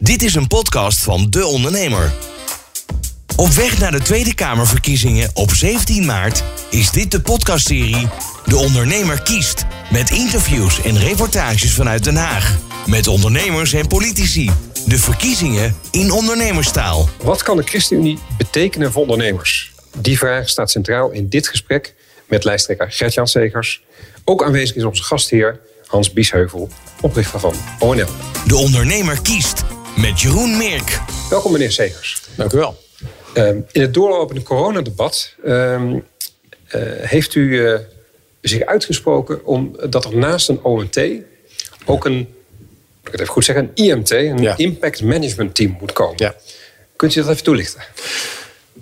Dit is een podcast van De Ondernemer. Op weg naar de Tweede Kamerverkiezingen op 17 maart is dit de podcastserie De Ondernemer kiest. Met interviews en reportages vanuit Den Haag. Met ondernemers en politici. De verkiezingen in ondernemerstaal. Wat kan de ChristenUnie betekenen voor ondernemers? Die vraag staat centraal in dit gesprek met lijsttrekker Gert-Jan Segers. Ook aanwezig is onze gastheer Hans Biesheuvel, oprichter van ONL. De Ondernemer kiest. Met Jeroen Merk. Welkom meneer Segers. Dank u wel. Um, in het doorlopende coronadebat um, uh, heeft u uh, zich uitgesproken om dat er naast een OMT ook een, ik het even goed zeggen, een IMT, een ja. Impact Management Team moet komen. Ja. Kunt u dat even toelichten?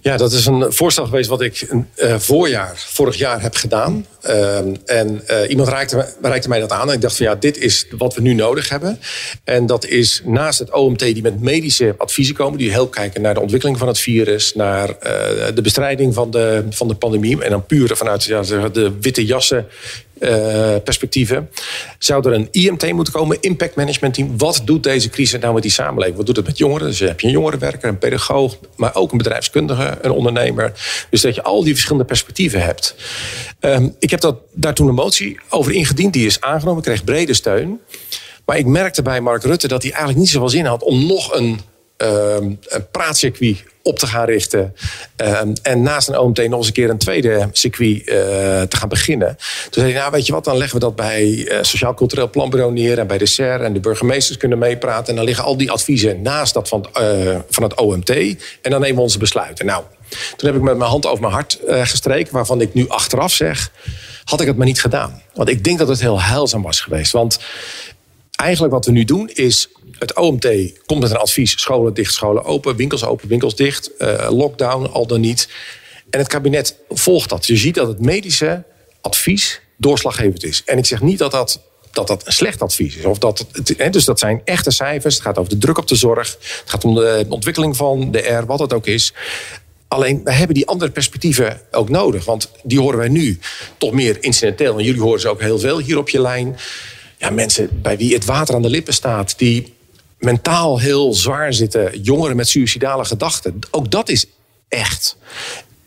Ja, dat is een voorstel geweest wat ik uh, voorjaar, vorig jaar heb gedaan. Uh, en uh, iemand reikte, reikte, mij dat aan en ik dacht van ja, dit is wat we nu nodig hebben. En dat is naast het OMT die met medische adviezen komen, die heel kijken naar de ontwikkeling van het virus, naar uh, de bestrijding van de, van de pandemie. En dan puur vanuit ja, de witte jassen uh, perspectieven. Zou er een IMT moeten komen, Impact Management Team? Wat doet deze crisis nou met die samenleving? Wat doet het met jongeren? Dus heb je een jongerenwerker, een pedagoog, maar ook een bedrijfskundige, een ondernemer. Dus dat je al die verschillende perspectieven hebt. Um, ik heb dat, daar toen een motie over ingediend, die is aangenomen, kreeg brede steun. Maar ik merkte bij Mark Rutte dat hij eigenlijk niet zoveel zin had om nog een, um, een praatcircuit op te gaan richten. Um, en naast een OMT nog eens een keer een tweede circuit uh, te gaan beginnen. Toen zei hij, nou weet je wat, dan leggen we dat bij uh, Sociaal Cultureel Planbureau neer... en bij de SER en de burgemeesters kunnen meepraten. En dan liggen al die adviezen naast dat van, uh, van het OMT. En dan nemen we onze besluiten. Nou, toen heb ik met mijn hand over mijn hart gestreken... waarvan ik nu achteraf zeg, had ik het maar niet gedaan. Want ik denk dat het heel heilzaam was geweest. Want eigenlijk wat we nu doen is het OMT komt met een advies: scholen dicht, scholen open, winkels open, winkels dicht, uh, lockdown al dan niet. En het kabinet volgt dat. Je ziet dat het medische advies doorslaggevend is. En ik zeg niet dat dat dat dat een slecht advies is. Of dat het, dus dat zijn echte cijfers. Het gaat over de druk op de zorg. Het gaat om de ontwikkeling van de R, wat het ook is. Alleen, we hebben die andere perspectieven ook nodig. Want die horen wij nu toch meer incidenteel. En jullie horen ze ook heel veel hier op je lijn. Ja, mensen bij wie het water aan de lippen staat... die mentaal heel zwaar zitten, jongeren met suïcidale gedachten. Ook dat is echt.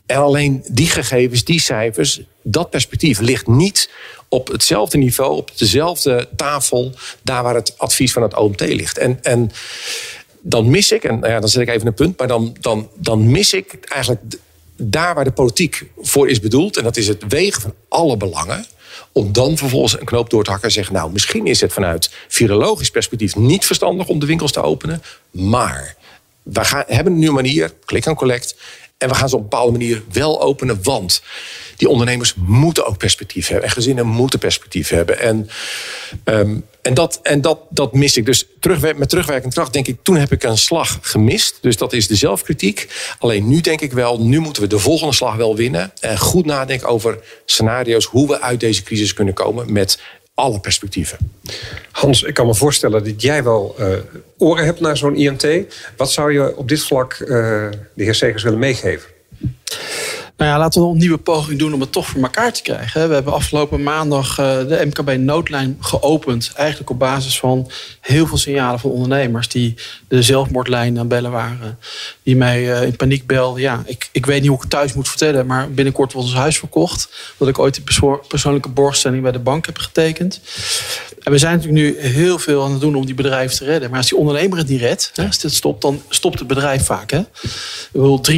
En alleen die gegevens, die cijfers, dat perspectief ligt niet op hetzelfde niveau, op dezelfde tafel, daar waar het advies van het OMT ligt. En, en dan mis ik, en nou ja, dan zet ik even een punt, maar dan, dan, dan mis ik eigenlijk daar waar de politiek voor is bedoeld, en dat is het wegen van alle belangen. Om dan vervolgens een knoop door te hakken en zeggen: Nou, misschien is het vanuit virologisch perspectief niet verstandig om de winkels te openen. Maar we gaan, hebben een nieuwe manier, klik en collect. En we gaan ze op een bepaalde manier wel openen. Want die ondernemers moeten ook perspectief hebben. En gezinnen moeten perspectief hebben. En, um, en, dat, en dat, dat mis ik. Dus met terugwerkende kracht denk ik, toen heb ik een slag gemist. Dus dat is de zelfkritiek. Alleen nu denk ik wel, nu moeten we de volgende slag wel winnen. En goed nadenken over scenario's, hoe we uit deze crisis kunnen komen met alle perspectieven. Hans, ik kan me voorstellen dat jij wel uh, oren hebt naar zo'n IMT. Wat zou je op dit vlak uh, de heer Segers willen meegeven? Nou ja, laten we een nieuwe poging doen om het toch voor elkaar te krijgen. We hebben afgelopen maandag de MKB-noodlijn geopend. Eigenlijk op basis van heel veel signalen van ondernemers... die de zelfmoordlijn aan bellen waren. Die mij in paniek belden. Ja, ik, ik weet niet hoe ik het thuis moet vertellen... maar binnenkort wordt ons huis verkocht. Dat ik ooit de persoonlijke borgstelling bij de bank heb getekend. En we zijn natuurlijk nu heel veel aan het doen om die bedrijven te redden. Maar als die ondernemer het niet redt, als dit stopt, dan stopt het bedrijf vaak. Hè. Ik bedoel, 93%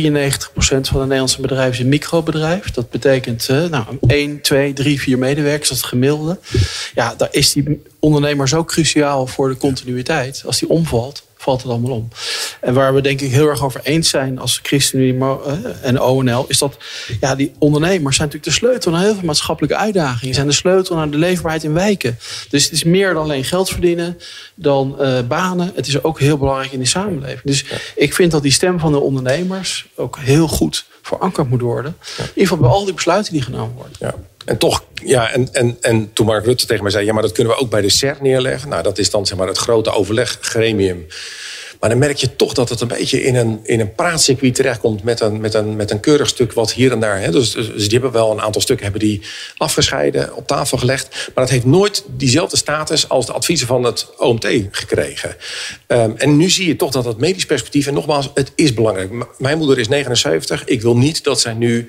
van de Nederlandse bedrijven microbedrijf. Dat betekent uh, nou, 1, 2, 3, 4 medewerkers, dat het gemiddelde. Ja, daar is die ondernemer zo cruciaal voor de continuïteit. Als die omvalt, valt het allemaal om. En waar we denk ik heel erg over eens zijn als ChristenUnie en ONL, is dat ja, die ondernemers zijn natuurlijk de sleutel naar heel veel maatschappelijke uitdagingen. Zijn de sleutel naar de leefbaarheid in wijken. Dus het is meer dan alleen geld verdienen, dan uh, banen. Het is ook heel belangrijk in die samenleving. Dus ik vind dat die stem van de ondernemers ook heel goed verankerd moet worden. In ieder geval bij al die besluiten die genomen worden. Ja. En toch, ja, en, en, en toen Mark Rutte tegen mij zei: ja, maar dat kunnen we ook bij de CER neerleggen. Nou, dat is dan zeg maar het grote overleggremium Maar dan merk je toch dat het een beetje in een, in een praatcircuit terechtkomt met een, met, een, met een keurig stuk wat hier en daar. Hè. Dus, dus, dus die hebben wel een aantal stukken hebben die afgescheiden, op tafel gelegd. Maar dat heeft nooit diezelfde status als de adviezen van het OMT gekregen. Um, en nu zie je toch dat het medisch perspectief, en nogmaals, het is belangrijk. Mijn moeder is 79. Ik wil niet dat zij nu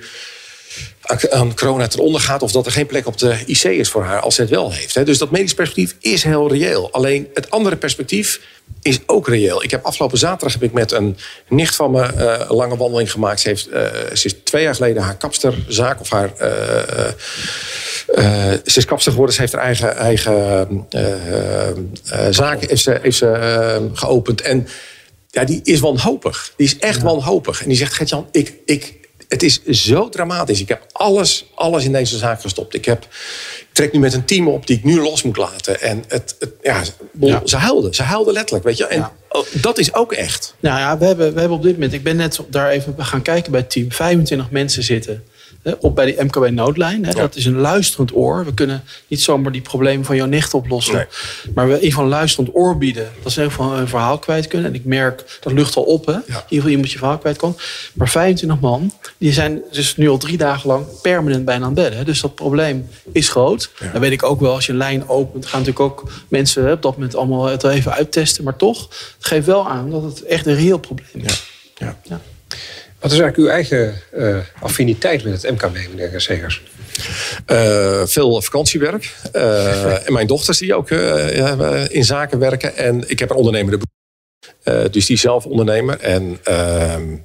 aan corona ten onder gaat... of dat er geen plek op de IC is voor haar als ze het wel heeft. Dus dat medisch perspectief is heel reëel. Alleen het andere perspectief is ook reëel. Ik heb afgelopen zaterdag heb ik met een nicht van me uh, een lange wandeling gemaakt. Ze, heeft, uh, ze is twee jaar geleden haar kapsterzaak of haar... Uh, ze is kapster geworden. Ze heeft haar eigen, eigen zaak heeft ze, heeft ze geopend. En ja, die is wanhopig. Die is echt ja. wanhopig. En die zegt, Gertjan, ik, ik, het is zo dramatisch. Ik heb alles, alles in deze zaak gestopt. Ik heb, trek nu met een team op die ik nu los moet laten. En het, het ja, ja, ze huilden. Ze huilden letterlijk, weet je. En ja. dat is ook echt. Nou ja, we hebben, we hebben op dit moment... Ik ben net daar even gaan kijken bij het team. 25 mensen zitten op bij die MKB-noodlijn. Ja. Dat is een luisterend oor. We kunnen niet zomaar die problemen van jouw nicht oplossen. Nee. Maar we in ieder geval een luisterend oor bieden. Dat ze in ieder geval een verhaal kwijt kunnen. En ik merk, dat lucht al op. Hè? Ja. In ieder geval iemand je verhaal kwijt kan. Maar 25 man, die zijn dus nu al drie dagen lang permanent bijna aan het bedden. Dus dat probleem is groot. Ja. Dan weet ik ook wel, als je een lijn opent... gaan natuurlijk ook mensen op dat moment allemaal het even uittesten. Maar toch, het geeft wel aan dat het echt een reëel probleem is. ja. ja. Wat is eigenlijk uw eigen uh, affiniteit met het MKB, meneer Segers? Uh, veel vakantiewerk. Uh, en mijn dochters die ook in zaken werken. En ik heb een ondernemende broer. dus die zelf ondernemer. En ehm,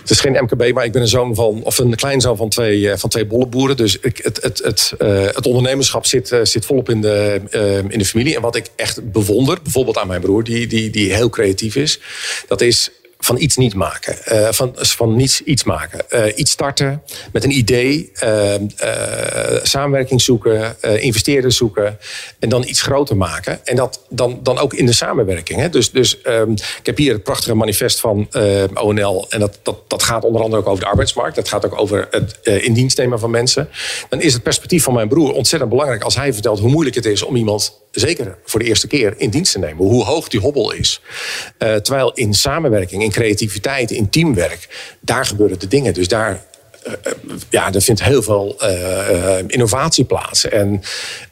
het is geen MKB, maar ik ben een zoon van, of een kleinzoon van twee, van twee bolleboeren. Dus ik, het, het, het, het ondernemerschap zit, zit volop in de, in de familie. En wat ik echt bewonder, bijvoorbeeld aan mijn broer, die, die, die heel creatief is, dat is van iets niet maken. Uh, van, van niets iets maken. Uh, iets starten met een idee. Uh, samenwerking zoeken. investeerders zoeken. En dan iets groter maken. En dat dan, dan ook in de samenwerking. Hè? Dus, dus um, ik heb hier het prachtige manifest van ONL. En dat, dat, dat gaat onder andere ook over de arbeidsmarkt. Dat gaat ook over het in dienst nemen van mensen. Dan is het perspectief van mijn broer ontzettend belangrijk. Als hij vertelt hoe moeilijk het is om iemand zeker voor de eerste keer in dienst te nemen. Hoe hoog die hobbel is. Uh, terwijl in samenwerking, in creativiteit, in teamwerk, daar gebeuren de dingen. Dus daar, uh, ja, er vindt heel veel innovatie plaats. En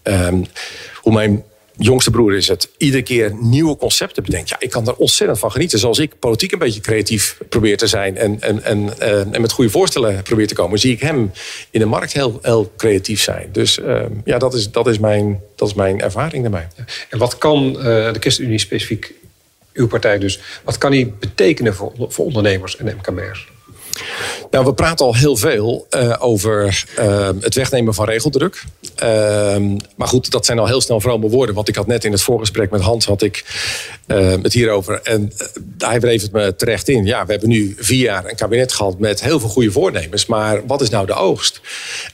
um, hoe mijn jongste broer is het iedere keer nieuwe concepten bedenkt. Ja, ik kan er ontzettend van genieten. Zoals ik politiek een beetje creatief probeer te zijn en, en, en, en met goede voorstellen probeer te komen, zie ik hem in de markt heel, heel creatief zijn. Dus uh, ja, dat is, dat, is mijn, dat is mijn ervaring daarbij. En wat kan uh, de ChristenUnie specifiek, uw partij dus, wat kan die betekenen voor, voor ondernemers en MKB'ers? Nou, we praten al heel veel uh, over uh, het wegnemen van regeldruk. Uh, maar goed, dat zijn al heel snel vrome woorden. Want ik had net in het voorgesprek met Hans had ik het hierover. En hij wreef het me terecht in. Ja, we hebben nu vier jaar een kabinet gehad met heel veel goede voornemens. Maar wat is nou de oogst?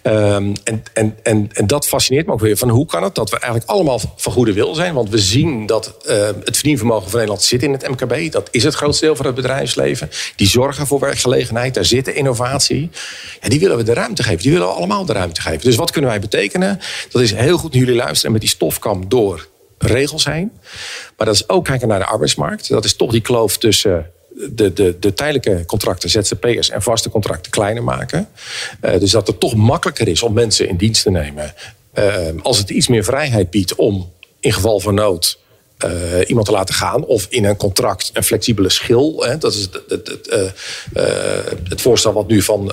en, en, en, en dat fascineert me ook weer. Van hoe kan het dat we eigenlijk allemaal van goede wil zijn? Want we zien dat het verdienvermogen van Nederland zit in het MKB. Dat is het grootste deel van het bedrijfsleven. Die zorgen voor werkgelegenheid. Daar zitten innovatie. Ja, die willen we de ruimte geven. Die willen we allemaal de ruimte geven. Dus wat kunnen wij betekenen? Dat is heel goed naar jullie luisteren en met die stofkam door regels heen. Maar dat is ook kijken naar de arbeidsmarkt. Dat is toch die kloof tussen de, de, de tijdelijke contracten, ZZP'ers en vaste contracten kleiner maken. Uh, dus dat het toch makkelijker is om mensen in dienst te nemen. Uh, als het iets meer vrijheid biedt om in geval van nood uh, iemand te laten gaan. Of in een contract een flexibele schil. Hè, dat is het, het, het, het, voorstel wat nu van,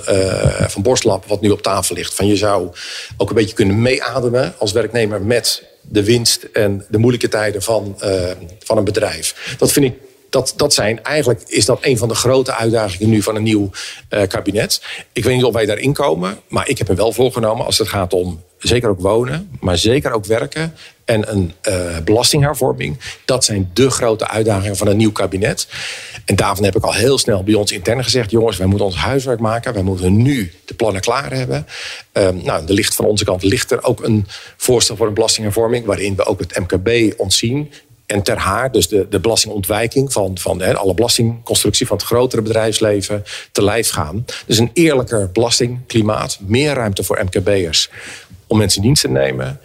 van Borstlab, wat nu op tafel ligt. Van je zou ook een beetje kunnen meeademen als werknemer met de winst en de moeilijke tijden van, van een bedrijf. Dat vind ik dat, dat zijn eigenlijk is dat een van de grote uitdagingen nu van een nieuw uh, kabinet. Ik weet niet of wij daarin komen, maar ik heb me wel voorgenomen als het gaat om zeker ook wonen, maar zeker ook werken en een uh, belastinghervorming. Dat zijn de grote uitdagingen van een nieuw kabinet. En daarvan heb ik al heel snel bij ons intern gezegd: jongens, wij moeten ons huiswerk maken. Wij moeten nu de plannen klaar hebben. Um, nou, er ligt van onze kant ligt er ook een voorstel voor een belastinghervorming, waarin we ook het MKB ontzien en ter haar, dus de, de belastingontwijking van, van alle belastingconstructie van het grotere bedrijfsleven te lijf gaan. Dus een eerlijker belastingklimaat, meer ruimte voor MKB'ers om mensen in dienst te nemen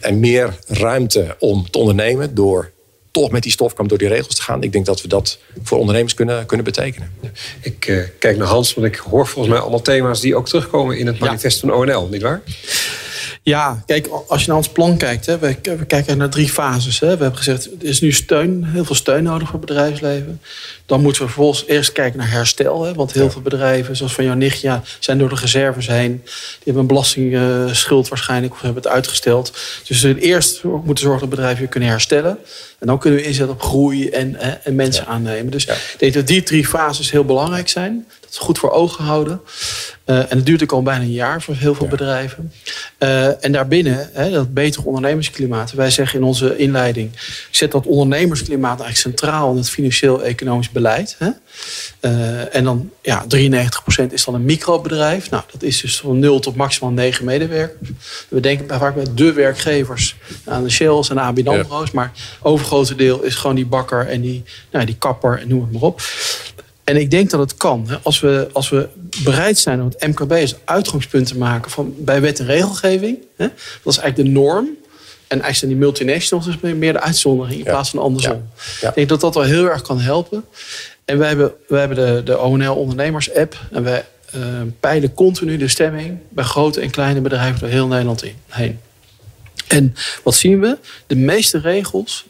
en meer ruimte om te ondernemen door toch met die stofkam door die regels te gaan. Ik denk dat we dat voor ondernemers kunnen, kunnen betekenen. Ik uh, kijk naar Hans, want ik hoor volgens mij allemaal thema's die ook terugkomen in het manifest van ONL, nietwaar? Ja, kijk, als je naar ons plan kijkt, hè, we, we kijken naar drie fases. Hè. We hebben gezegd, er is nu steun, heel veel steun nodig voor het bedrijfsleven. Dan moeten we vervolgens eerst kijken naar herstel. Hè, want heel veel bedrijven, zoals van jouw nicht, ja, zijn door de reserves heen. Die hebben een belastingschuld waarschijnlijk of hebben het uitgesteld. Dus we eerst moeten zorgen dat bedrijven weer kunnen herstellen. En dan kunnen we inzetten op groei en, en mensen aannemen. Dus ik denk dat die drie fases heel belangrijk zijn. Dat we goed voor ogen houden. Uh, en dat duurt ook al bijna een jaar voor heel veel bedrijven. Uh, en daarbinnen, hè, dat betere ondernemersklimaat. Wij zeggen in onze inleiding, zet dat ondernemersklimaat eigenlijk centraal in het financieel-economisch beleid. Hè. Uh, en dan, ja, 93% is dan een microbedrijf. Nou, dat is dus van 0 tot maximaal 9 medewerkers. We denken vaak met de werkgevers aan de Shells en de ABN AMRO's. Ja. Maar overgrote deel is gewoon die bakker en die, nou, die kapper en noem het maar op. En ik denk dat het kan. Als we, als we bereid zijn om het MKB als uitgangspunt te maken van, bij wet en regelgeving. Hè, dat is eigenlijk de norm. En eigenlijk zijn die multinationals dus meer de uitzondering in plaats van andersom. Ja. Ik denk dat dat wel heel erg kan helpen. En wij hebben, wij hebben de, de ONL Ondernemers app. En wij uh, peilen continu de stemming bij grote en kleine bedrijven door heel Nederland in, heen. En wat zien we? De meeste regels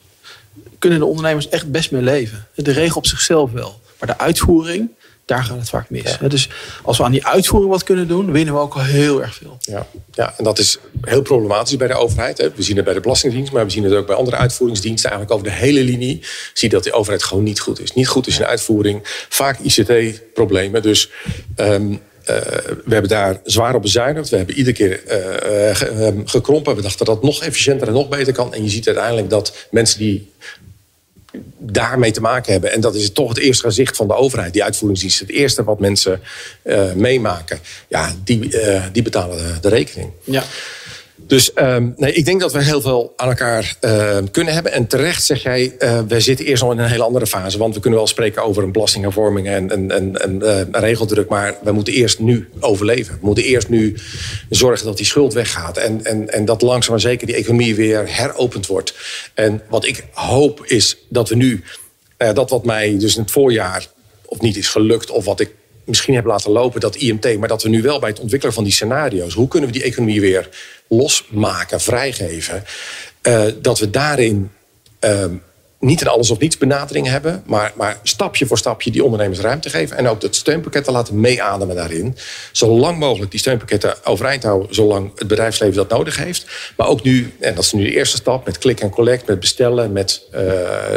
kunnen de ondernemers echt best mee leven. De regel op zichzelf wel. Maar de uitvoering, daar gaat het vaak mis. Ja. Dus als we aan die uitvoering wat kunnen doen, winnen we ook al heel erg veel. Ja, ja en dat is heel problematisch bij de overheid. We zien het bij de Belastingdienst, maar we zien het ook bij andere uitvoeringsdiensten. Eigenlijk over de hele linie zie je dat die overheid gewoon niet goed is. Niet goed is in uitvoering. Vaak ICT-problemen. Dus um, uh, we hebben daar zwaar op bezuinigd. We hebben iedere keer uh, ge, um, gekrompen. We dachten dat het nog efficiënter en nog beter kan. En je ziet uiteindelijk dat mensen die daarmee te maken hebben. En dat is toch het eerste gezicht van de overheid, die uitvoeringsdienst. Het eerste wat mensen uh, meemaken, ja, die, uh, die betalen de rekening. Ja. Dus um, nee, ik denk dat we heel veel aan elkaar uh, kunnen hebben. En terecht zeg jij, uh, we zitten eerst al in een hele andere fase. Want we kunnen wel spreken over een belastinghervorming en, en, en, een regeldruk. Maar we moeten eerst nu overleven. We moeten eerst nu zorgen dat die schuld weggaat. En, en, en dat langzaam maar zeker die economie weer heropend wordt. En wat ik hoop is dat we nu, dat wat mij dus in het voorjaar of niet is gelukt... of wat ik misschien heb laten lopen, dat IMT... maar dat we nu wel bij het ontwikkelen van die scenario's... hoe kunnen we die economie weer losmaken, vrijgeven. Uh, dat we daarin uh, niet een alles of niets benadering hebben, maar, maar stapje voor stapje die ondernemers ruimte geven. En ook het steunpakket te laten meeademen daarin. Zo lang mogelijk die steunpakketten overeind houden, zolang het bedrijfsleven dat nodig heeft. Maar ook nu, en dat is nu de eerste stap, met click en collect, met bestellen, met uh,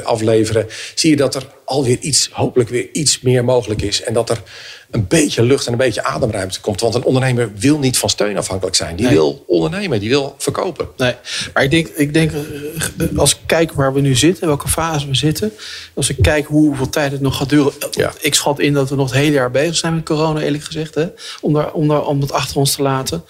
afleveren, zie je dat er alweer iets, hopelijk weer iets meer mogelijk is. En dat er een beetje lucht en een beetje ademruimte komt. Want een ondernemer wil niet van steun afhankelijk zijn. Die nee. wil ondernemen, die wil verkopen. Nee, maar ik denk, ik denk als ik kijk waar we nu zitten, welke fase we zitten. Als ik kijk hoeveel tijd het nog gaat duren. Ja. Ik schat in dat we nog het hele jaar bezig zijn met corona, eerlijk gezegd. Hè, om, daar, om, daar, om het achter ons te laten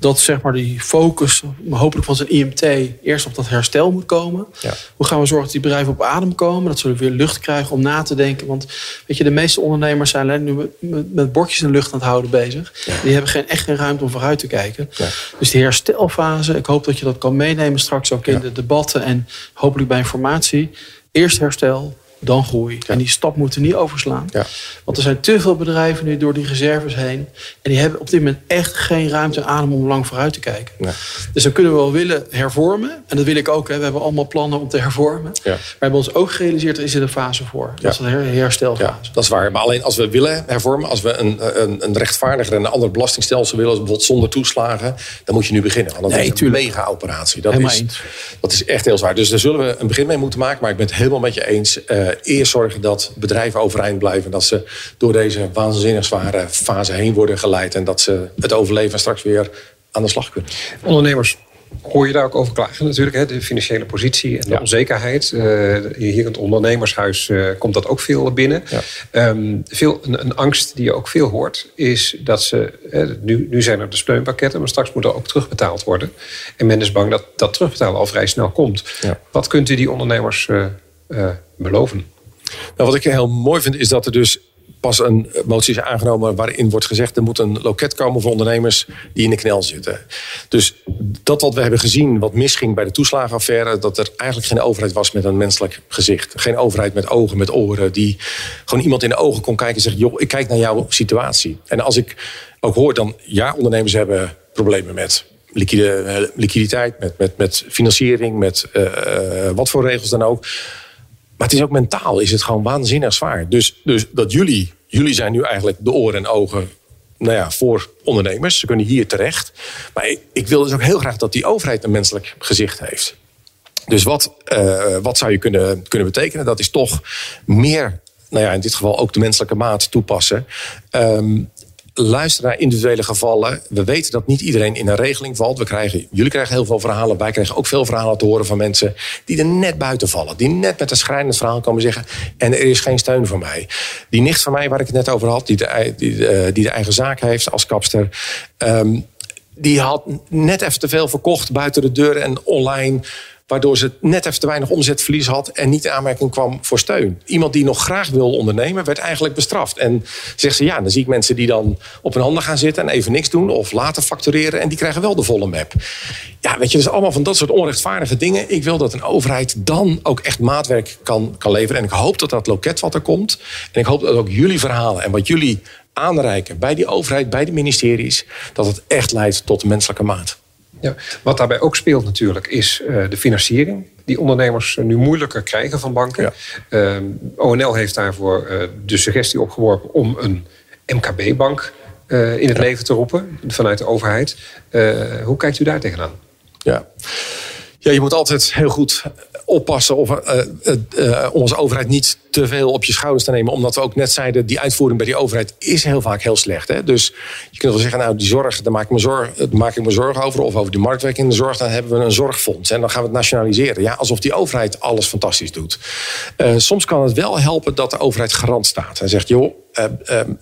dat zeg maar, die focus, hopelijk van zijn IMT, eerst op dat herstel moet komen. Ja. Hoe gaan we zorgen dat die bedrijven op adem komen? Dat ze weer lucht krijgen om na te denken. Want weet je, de meeste ondernemers zijn nu met, met, bordjes in de lucht aan het houden bezig. Ja. Die hebben geen, echt geen ruimte om vooruit te kijken. Ja. Dus die herstelfase, ik hoop dat je dat kan meenemen straks ook in de debatten en hopelijk bij informatie. Eerst herstel, dan groei. Ja. En die stap moeten we niet overslaan. Ja. Want er zijn te veel bedrijven nu door die reserves heen. En die hebben op dit moment echt geen ruimte en adem om lang vooruit te kijken. Nee. Dus dan kunnen we wel willen hervormen. En dat wil ik ook. Hè. We hebben allemaal plannen om te hervormen. Ja. Maar we hebben ons ook gerealiseerd, er is er een fase voor. Dat is een herstelfase. Ja, dat is waar. Maar alleen als we willen hervormen, als we een, een, een rechtvaardiger en een ander belastingstelsel willen, bijvoorbeeld zonder toeslagen, dan moet je nu beginnen. Want dat nee, is een mega operatie. Dat is, dat is echt heel zwaar. Dus daar zullen we een begin mee moeten maken. Maar ik ben het helemaal met je eens. Uh, eerst zorgen dat bedrijven overeind blijven. Dat ze door deze waanzinnig zware fase heen worden geleid. En dat ze het overleven en straks weer aan de slag kunnen. Ondernemers, hoor je daar ook over klagen natuurlijk. Hè? De financiële positie en de ja. onzekerheid. Uh, hier in het ondernemershuis uh, komt dat ook veel binnen. Ja. Um, veel, een, een, angst die je ook veel hoort... is dat ze... Nu, nu zijn er de steunpakketten... maar straks moet er ook terugbetaald worden. En men is bang dat dat terugbetalen al vrij snel komt. Ja. Wat kunt u die ondernemers beloven? Nou, wat ik heel mooi vind is dat er dus pas een motie is aangenomen waarin wordt gezegd... er moet een loket komen voor ondernemers die in de knel zitten. Dus dat wat we hebben gezien, wat misging bij de toeslagenaffaire... dat er eigenlijk geen overheid was met een menselijk gezicht. Geen overheid met ogen, met oren... die gewoon iemand in de ogen kon kijken en zegt... joh, ik kijk naar jouw situatie. En als ik ook hoor dan... ja, ondernemers hebben problemen met liquide, eh, liquiditeit, met, met, met financiering, met uh, wat voor regels dan ook. Maar het is ook mentaal, is het gewoon waanzinnig zwaar. Dus, dus dat jullie, jullie zijn nu eigenlijk de oren en ogen nou ja, voor ondernemers. Ze kunnen hier terecht. Maar ik, ik wil dus ook heel graag dat die overheid een menselijk gezicht heeft. Dus wat, uh, wat zou je kunnen, kunnen betekenen? Dat is toch meer, nou ja, in dit geval ook de menselijke maat toepassen. Um, luister naar individuele gevallen. We weten dat niet iedereen in een regeling valt. We krijgen, jullie krijgen heel veel verhalen. Wij krijgen ook veel verhalen te horen van mensen die er net buiten vallen. Die net met een schrijnend verhaal komen zeggen. En er is geen steun voor mij. Die nicht van mij, waar ik het net over had, die de, die, eh, die eigen zaak heeft als kapster. Um, die had net even te veel verkocht buiten de deur en online. Waardoor ze net even te weinig omzetverlies had en niet in aanmerking kwam voor steun. Iemand die nog graag wil ondernemen, werd eigenlijk bestraft. En zegt ze ja, dan zie ik mensen die dan op hun handen gaan zitten en even niks doen of later factureren en die krijgen wel de volle map. Ja, weet je, dus allemaal van dat soort onrechtvaardige dingen. Ik wil dat een overheid dan ook echt maatwerk kan, kan leveren. En ik hoop dat dat loket wat er komt. En ik hoop dat ook jullie verhalen en wat jullie aanreiken bij die overheid, bij de ministeries, dat het echt leidt tot menselijke maat. Ja, wat daarbij ook speelt natuurlijk is uh, de financiering. Die ondernemers nu moeilijker krijgen van banken. Ja. Uh, ONL heeft daarvoor uh, de suggestie opgeworpen om een MKB-bank in het ja. leven te roepen vanuit de overheid. hoe kijkt u daar tegenaan? Ja. ja, je moet altijd heel goed oppassen of, uh, uh, om als overheid niet te veel op je schouders te nemen. Omdat we ook net zeiden, die uitvoering bij die overheid is heel vaak heel slecht. Hè? Dus je kunt wel zeggen, nou die zorg, daar maak ik me daar maak ik me zorgen over. Of over die marktwerking in de zorg, dan hebben we een zorgfonds. En dan gaan we het nationaliseren. Ja, alsof die overheid alles fantastisch doet. Soms kan het wel helpen dat de overheid garant staat. En zegt, joh,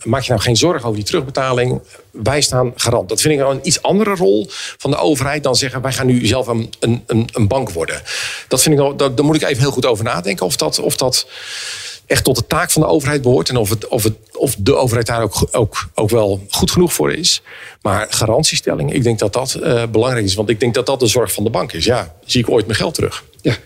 maak je nou geen zorgen over die terugbetaling. Wij staan garant. Dat vind ik nou een iets andere rol van de overheid dan zeggen wij gaan nu zelf een, een, een bank worden. Dat vind ik nou, daar moet ik even heel goed over nadenken of dat. Of dat echt tot de taak van de overheid behoort. En of, het, of, het, of de overheid daar ook, ook, ook wel goed genoeg voor is. Maar garantiestelling, ik denk dat dat uh, belangrijk is. Want ik denk dat dat de zorg van de bank is. Ja, zie ik ooit mijn geld terug. Ja.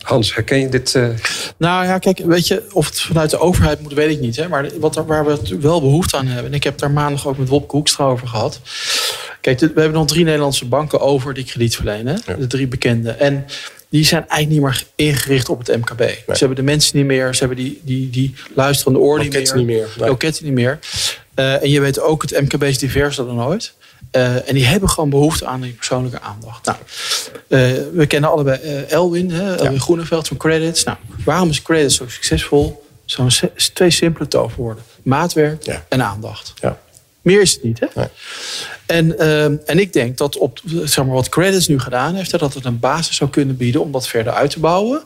Hans, herken je dit? Uh... Nou ja, kijk, weet je, of het vanuit de overheid moet, weet ik niet. Hè? Maar wat er, waar we wel behoefte aan hebben, en ik heb daar maandag ook met Wopke Hoekstra over gehad. Kijk, we hebben nog drie Nederlandse banken over die krediet verlenen. Ja. De drie bekende. En die zijn eigenlijk niet meer ingericht op het MKB. Nee. Ze hebben de mensen niet meer, ze hebben die, die, die luisterende oren niet meer. Niet meer nee. Loketten niet meer. Uh, en je weet ook, het MKB is diverser dan ooit. Uh, en die hebben gewoon behoefte aan die persoonlijke aandacht. Nou, uh, we kennen allebei Elwin, hè, Elwin ja. Groeneveld van Credits. Nou, waarom is Credits zo succesvol? Zo'n twee simpele toverwoorden. Maatwerk ja. en aandacht. Ja. Meer is het niet. Hè? Nee. En, uh, en ik denk dat op zeg maar, wat Credits nu gedaan heeft, dat het een basis zou kunnen bieden om dat verder uit te bouwen.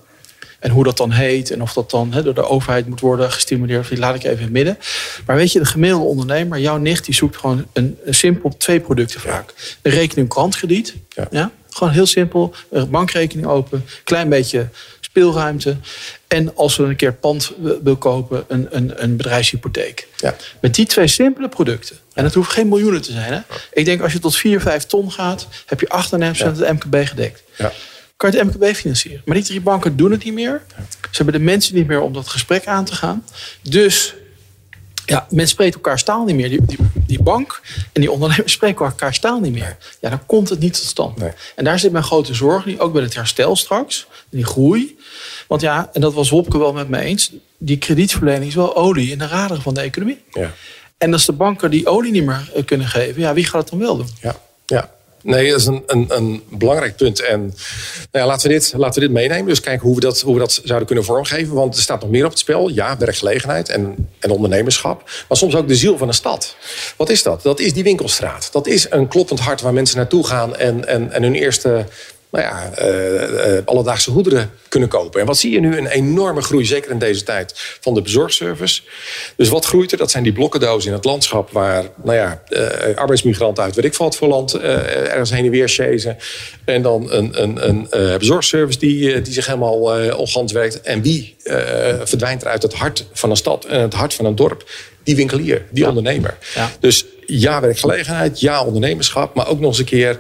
En hoe dat dan heet en of dat dan he, door de overheid moet worden gestimuleerd, die laat ik even in het midden. Maar weet je, de gemiddelde ondernemer, jouw nicht, die zoekt gewoon een, een simpel twee producten vaak. Een rekening klantkrediet. Ja. ja. Gewoon heel simpel. Een bankrekening open. Klein beetje speelruimte. En als we een keer pand wil kopen, een, een, een bedrijfshypotheek. Ja. Met die twee simpele producten. En het hoeft geen miljoenen te zijn. Hè? Ik denk als je tot 4, 5 ton gaat, heb je 98% ja. het MKB gedekt. Ja. Kan je het MKB financieren. Maar die drie banken doen het niet meer. Ze hebben de mensen niet meer om dat gesprek aan te gaan. Dus ja, men spreekt elkaar staal niet meer. Die, die, die, bank en die ondernemers spreken elkaar staal niet meer. Ja, dan komt het niet tot stand. Nee. En daar zit mijn grote zorg ook bij het herstel straks. Die groei. Want ja, en dat was Wopke wel met me eens. Die kredietverlening is wel olie in de raderen van de economie. Ja. En als de banken die olie niet meer kunnen geven, ja, wie gaat het dan wel doen? Ja, ja. Nee, dat is een, een, een belangrijk punt. En nou ja, laten, we dit, laten we dit meenemen. Dus kijken hoe we, dat, hoe we dat zouden kunnen vormgeven. Want er staat nog meer op het spel. Ja, werkgelegenheid en, en ondernemerschap. Maar soms ook de ziel van een stad. Wat is dat? Dat is die winkelstraat. Dat is een kloppend hart waar mensen naartoe gaan en, en, en hun eerste nou ja, uh, alledaagse goederen kunnen kopen. En wat zie je nu? Een enorme groei, zeker in deze tijd, van de bezorgservice. Dus wat groeit er? Dat zijn die blokkendozen in het landschap waar nou ja, uh, arbeidsmigranten uit weet ik wat voor land ergens heen en weer chasen. En dan een, een, een bezorgservice die, die zich helemaal ongans werkt. En wie verdwijnt er uit het hart van een stad en het hart van een dorp? Die winkelier, die ondernemer. Ja. Dus ja, werkgelegenheid, ja, ondernemerschap, maar ook nog eens een keer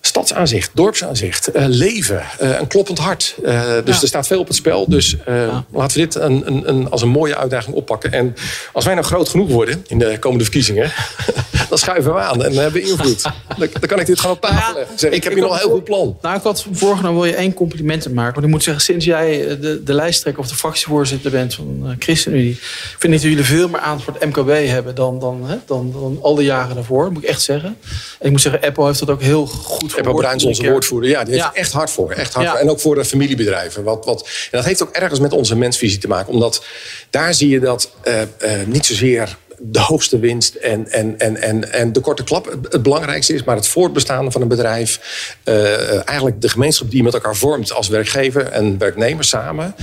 stadsaanzicht, dorpsaanzicht, uh, leven, uh, een kloppend hart. Uh, dus er staat veel op het spel. Dus ja. laten we dit een, een, een, als een mooie uitdaging oppakken. En als wij nou groot genoeg worden in de komende verkiezingen, dan schuiven we aan en dan hebben we invloed. dan, dan, kan ik dit gewoon op tafel leggen. Zeg, ik, ik heb hier nog een heel goed plan. Nou, ik had voorgenomen, wil je één compliment maken. Want ik moet zeggen, sinds jij de, de lijsttrekker of de fractievoorzitter bent van ChristenUnie, vind ik dat jullie veel meer aandacht voor het MKB hebben dan, dan, hè, dan, dan al de jaren daarvoor. moet ik echt zeggen. En ik moet zeggen, Apple heeft dat ook heel goed Eppo Bruins, onze woordvoerder, ja, die heeft echt hard voor. Echt hard voor. En ook voor de familiebedrijven. Wat, wat, en dat heeft ook ergens met onze mensvisie te maken. Omdat daar zie je dat uh, uh, niet zozeer de hoogste winst en, en, en, en, en de korte klap het belangrijkste is, maar het voortbestaan van een bedrijf, uh, eigenlijk de gemeenschap die je met elkaar vormt als werkgever en werknemer samen.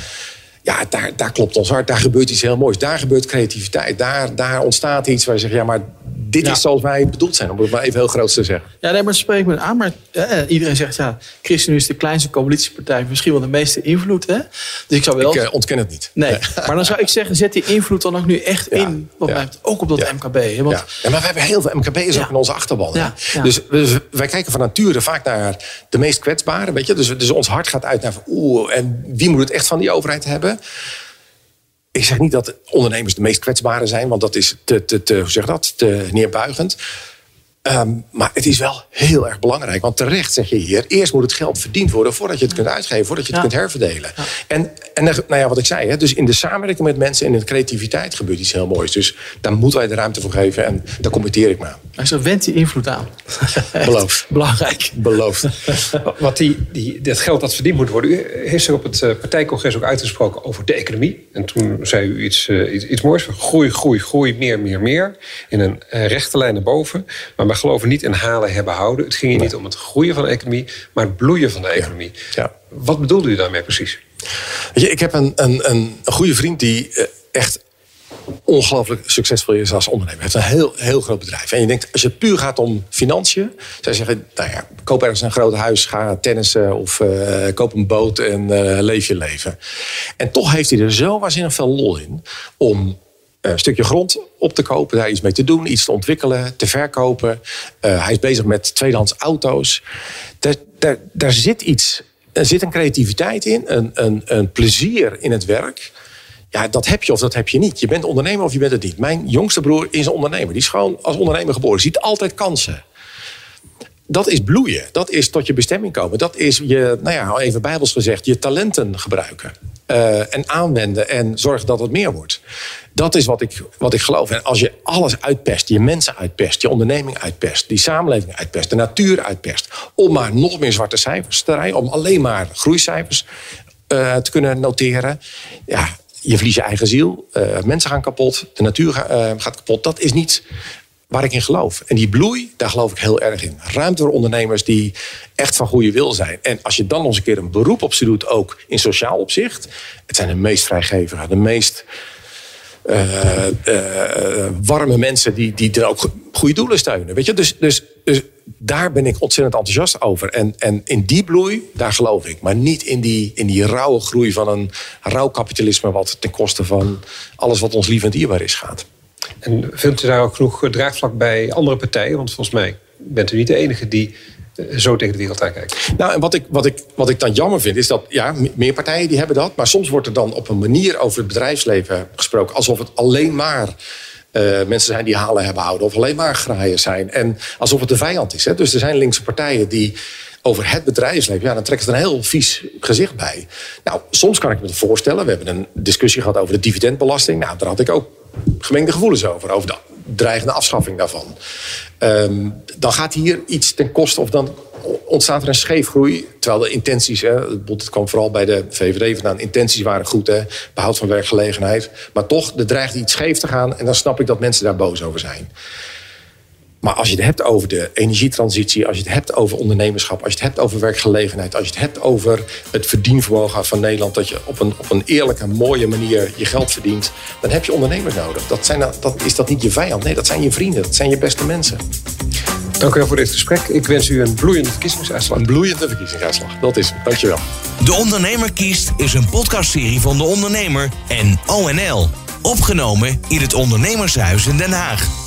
Ja, daar, daar klopt ons hart. Daar gebeurt iets heel moois. Daar gebeurt creativiteit. Daar, daar ontstaat iets waar je zegt, ja, maar dit is zoals wij bedoeld zijn, om het maar even heel groot te zeggen. Ja, nee, maar spreek me aan. Maar eh, iedereen zegt, ja, ChristenUnie is de kleinste coalitiepartij, misschien wel de meeste invloed. Hè? Dus ik zou wel. Ik uh, ontken het niet. Nee, maar dan zou ik zeggen, zet die invloed dan ook nu echt in, wat mij ook op dat MKB. Hè? Want... Ja. maar we hebben heel veel MKB'ers ook in onze achterban. Dus wij kijken van nature vaak naar de meest kwetsbare, weet je. Dus, dus ons hart gaat uit naar, oeh, en wie moet het echt van die overheid hebben? Ik zeg niet dat ondernemers de meest kwetsbare zijn, want dat is te, hoe zeg dat, te neerbuigend. Um, maar het is wel heel erg belangrijk. Want terecht zeg je hier, eerst moet het geld verdiend worden voordat je het kunt uitgeven, voordat je het kunt herverdelen. Ja. En, en nou ja, wat ik zei, hè, dus in de samenwerking met mensen en in de creativiteit gebeurt iets heel moois. Dus daar moeten wij de ruimte voor geven en daar committeer ik me aan. Maar zo wendt die invloed aan. Beloofd. Belangrijk. Beloofd. Wat die, die, dat geld dat verdiend moet worden. U heeft zich op het eh, partijcongres ook uitgesproken over de economie. En toen zei u iets, uh, iets, iets moois. Groei, groei, groei, meer, meer, meer. In een uh, rechte lijn naar boven. Maar geloven niet in halen, hebben, houden. Het ging hier nee. niet om het groeien van de economie, maar het bloeien van de economie. Ja. Wat bedoelde u daarmee precies? Weet je, ik heb een, een, een goede vriend die echt ongelooflijk succesvol is als ondernemer. Hij heeft een heel, heel groot bedrijf. En je denkt, als het puur gaat om financiën... zij zeggen, nou ja, koop ergens een groot huis, ga tennissen... of uh, koop een boot en uh, leef je leven. En toch heeft hij er zo waanzinnig veel lol in... om een stukje grond op te kopen, daar iets mee te doen, iets te ontwikkelen, te verkopen. Uh, hij is bezig met tweedehands auto's. Daar, daar, daar zit iets, er zit een creativiteit in, een, een, een plezier in het werk. Ja, dat heb je of dat heb je niet. Je bent ondernemer of je bent het niet. Mijn jongste broer is een ondernemer. Die is gewoon als ondernemer geboren. Ziet altijd kansen. Dat is bloeien. Dat is tot je bestemming komen. Dat is je, nou ja, even bijbels gezegd, je talenten gebruiken. Uh, en aanwenden en zorgen dat het meer wordt. Dat is wat ik, wat ik geloof. En als je alles uitpest, je mensen uitpest, je onderneming uitpest, die samenleving uitpest, de natuur uitpest, om maar nog meer zwarte cijfers te rijden, om alleen maar groeicijfers uh, te kunnen noteren. Ja, je verliest je eigen ziel. Uh, mensen gaan kapot. De natuur ga, gaat kapot. Dat is niet waar ik in geloof. En die bloei, daar geloof ik heel erg in. Ruimte voor ondernemers die echt van goede wil zijn. En als je dan nog eens een keer een beroep op ze doet, ook in sociaal opzicht. Het zijn de meest vrijgevige, de meest uh, uh, warme mensen die, die ook goede doelen steunen. Weet je? Dus, dus, dus daar ben ik ontzettend enthousiast over. En, en in die bloei, daar geloof ik. Maar niet in die, in die rauwe groei van een rauw kapitalisme... wat ten koste van alles wat ons lief en dierbaar is gaat. En vindt u daar ook genoeg draagvlak bij andere partijen? Want volgens mij bent u niet de enige die zo tegen de wereld aankijkt. Nou, en wat ik, wat, ik, wat ik dan jammer vind, is dat ja, meer partijen die hebben dat. Maar soms wordt er dan op een manier over het bedrijfsleven gesproken. alsof het alleen maar. Uh, mensen zijn die halen hebben houden. of alleen maar graaien zijn. En alsof het de vijand is. Hè? Dus er zijn linkse partijen die over het bedrijfsleven, ja, dan trekt het een heel vies gezicht bij. Nou, soms kan ik me het voorstellen. We hebben een discussie gehad over de dividendbelasting. Nou, daar had ik ook gemengde gevoelens over. Over de dreigende afschaffing daarvan. Um, dan gaat hier iets ten koste of dan ontstaat er een scheefgroei. Terwijl de intenties, hè, het kwam vooral bij de VVD vandaan, intenties waren goed, hè, behoud van werkgelegenheid. Maar toch, er dreigt iets scheef te gaan en dan snap ik dat mensen daar boos over zijn. Maar als je het hebt over de energietransitie, als je het hebt over ondernemerschap, als je het hebt over werkgelegenheid, als je het hebt over het verdienvermogen van Nederland, dat je op een, op een eerlijke, mooie manier je geld verdient, dan heb je ondernemers nodig. Dat zijn, dat, is dat niet je vijand? Nee, dat zijn je vrienden, dat zijn je beste mensen. Dank u wel voor dit gesprek. Ik wens u een bloeiende verkiezingsuitslag. Een bloeiende verkiezingsuitslag, dat is het. Dankjewel. De Ondernemer kiest is een podcastserie van De Ondernemer en ONL. Opgenomen in het Ondernemershuis in Den Haag.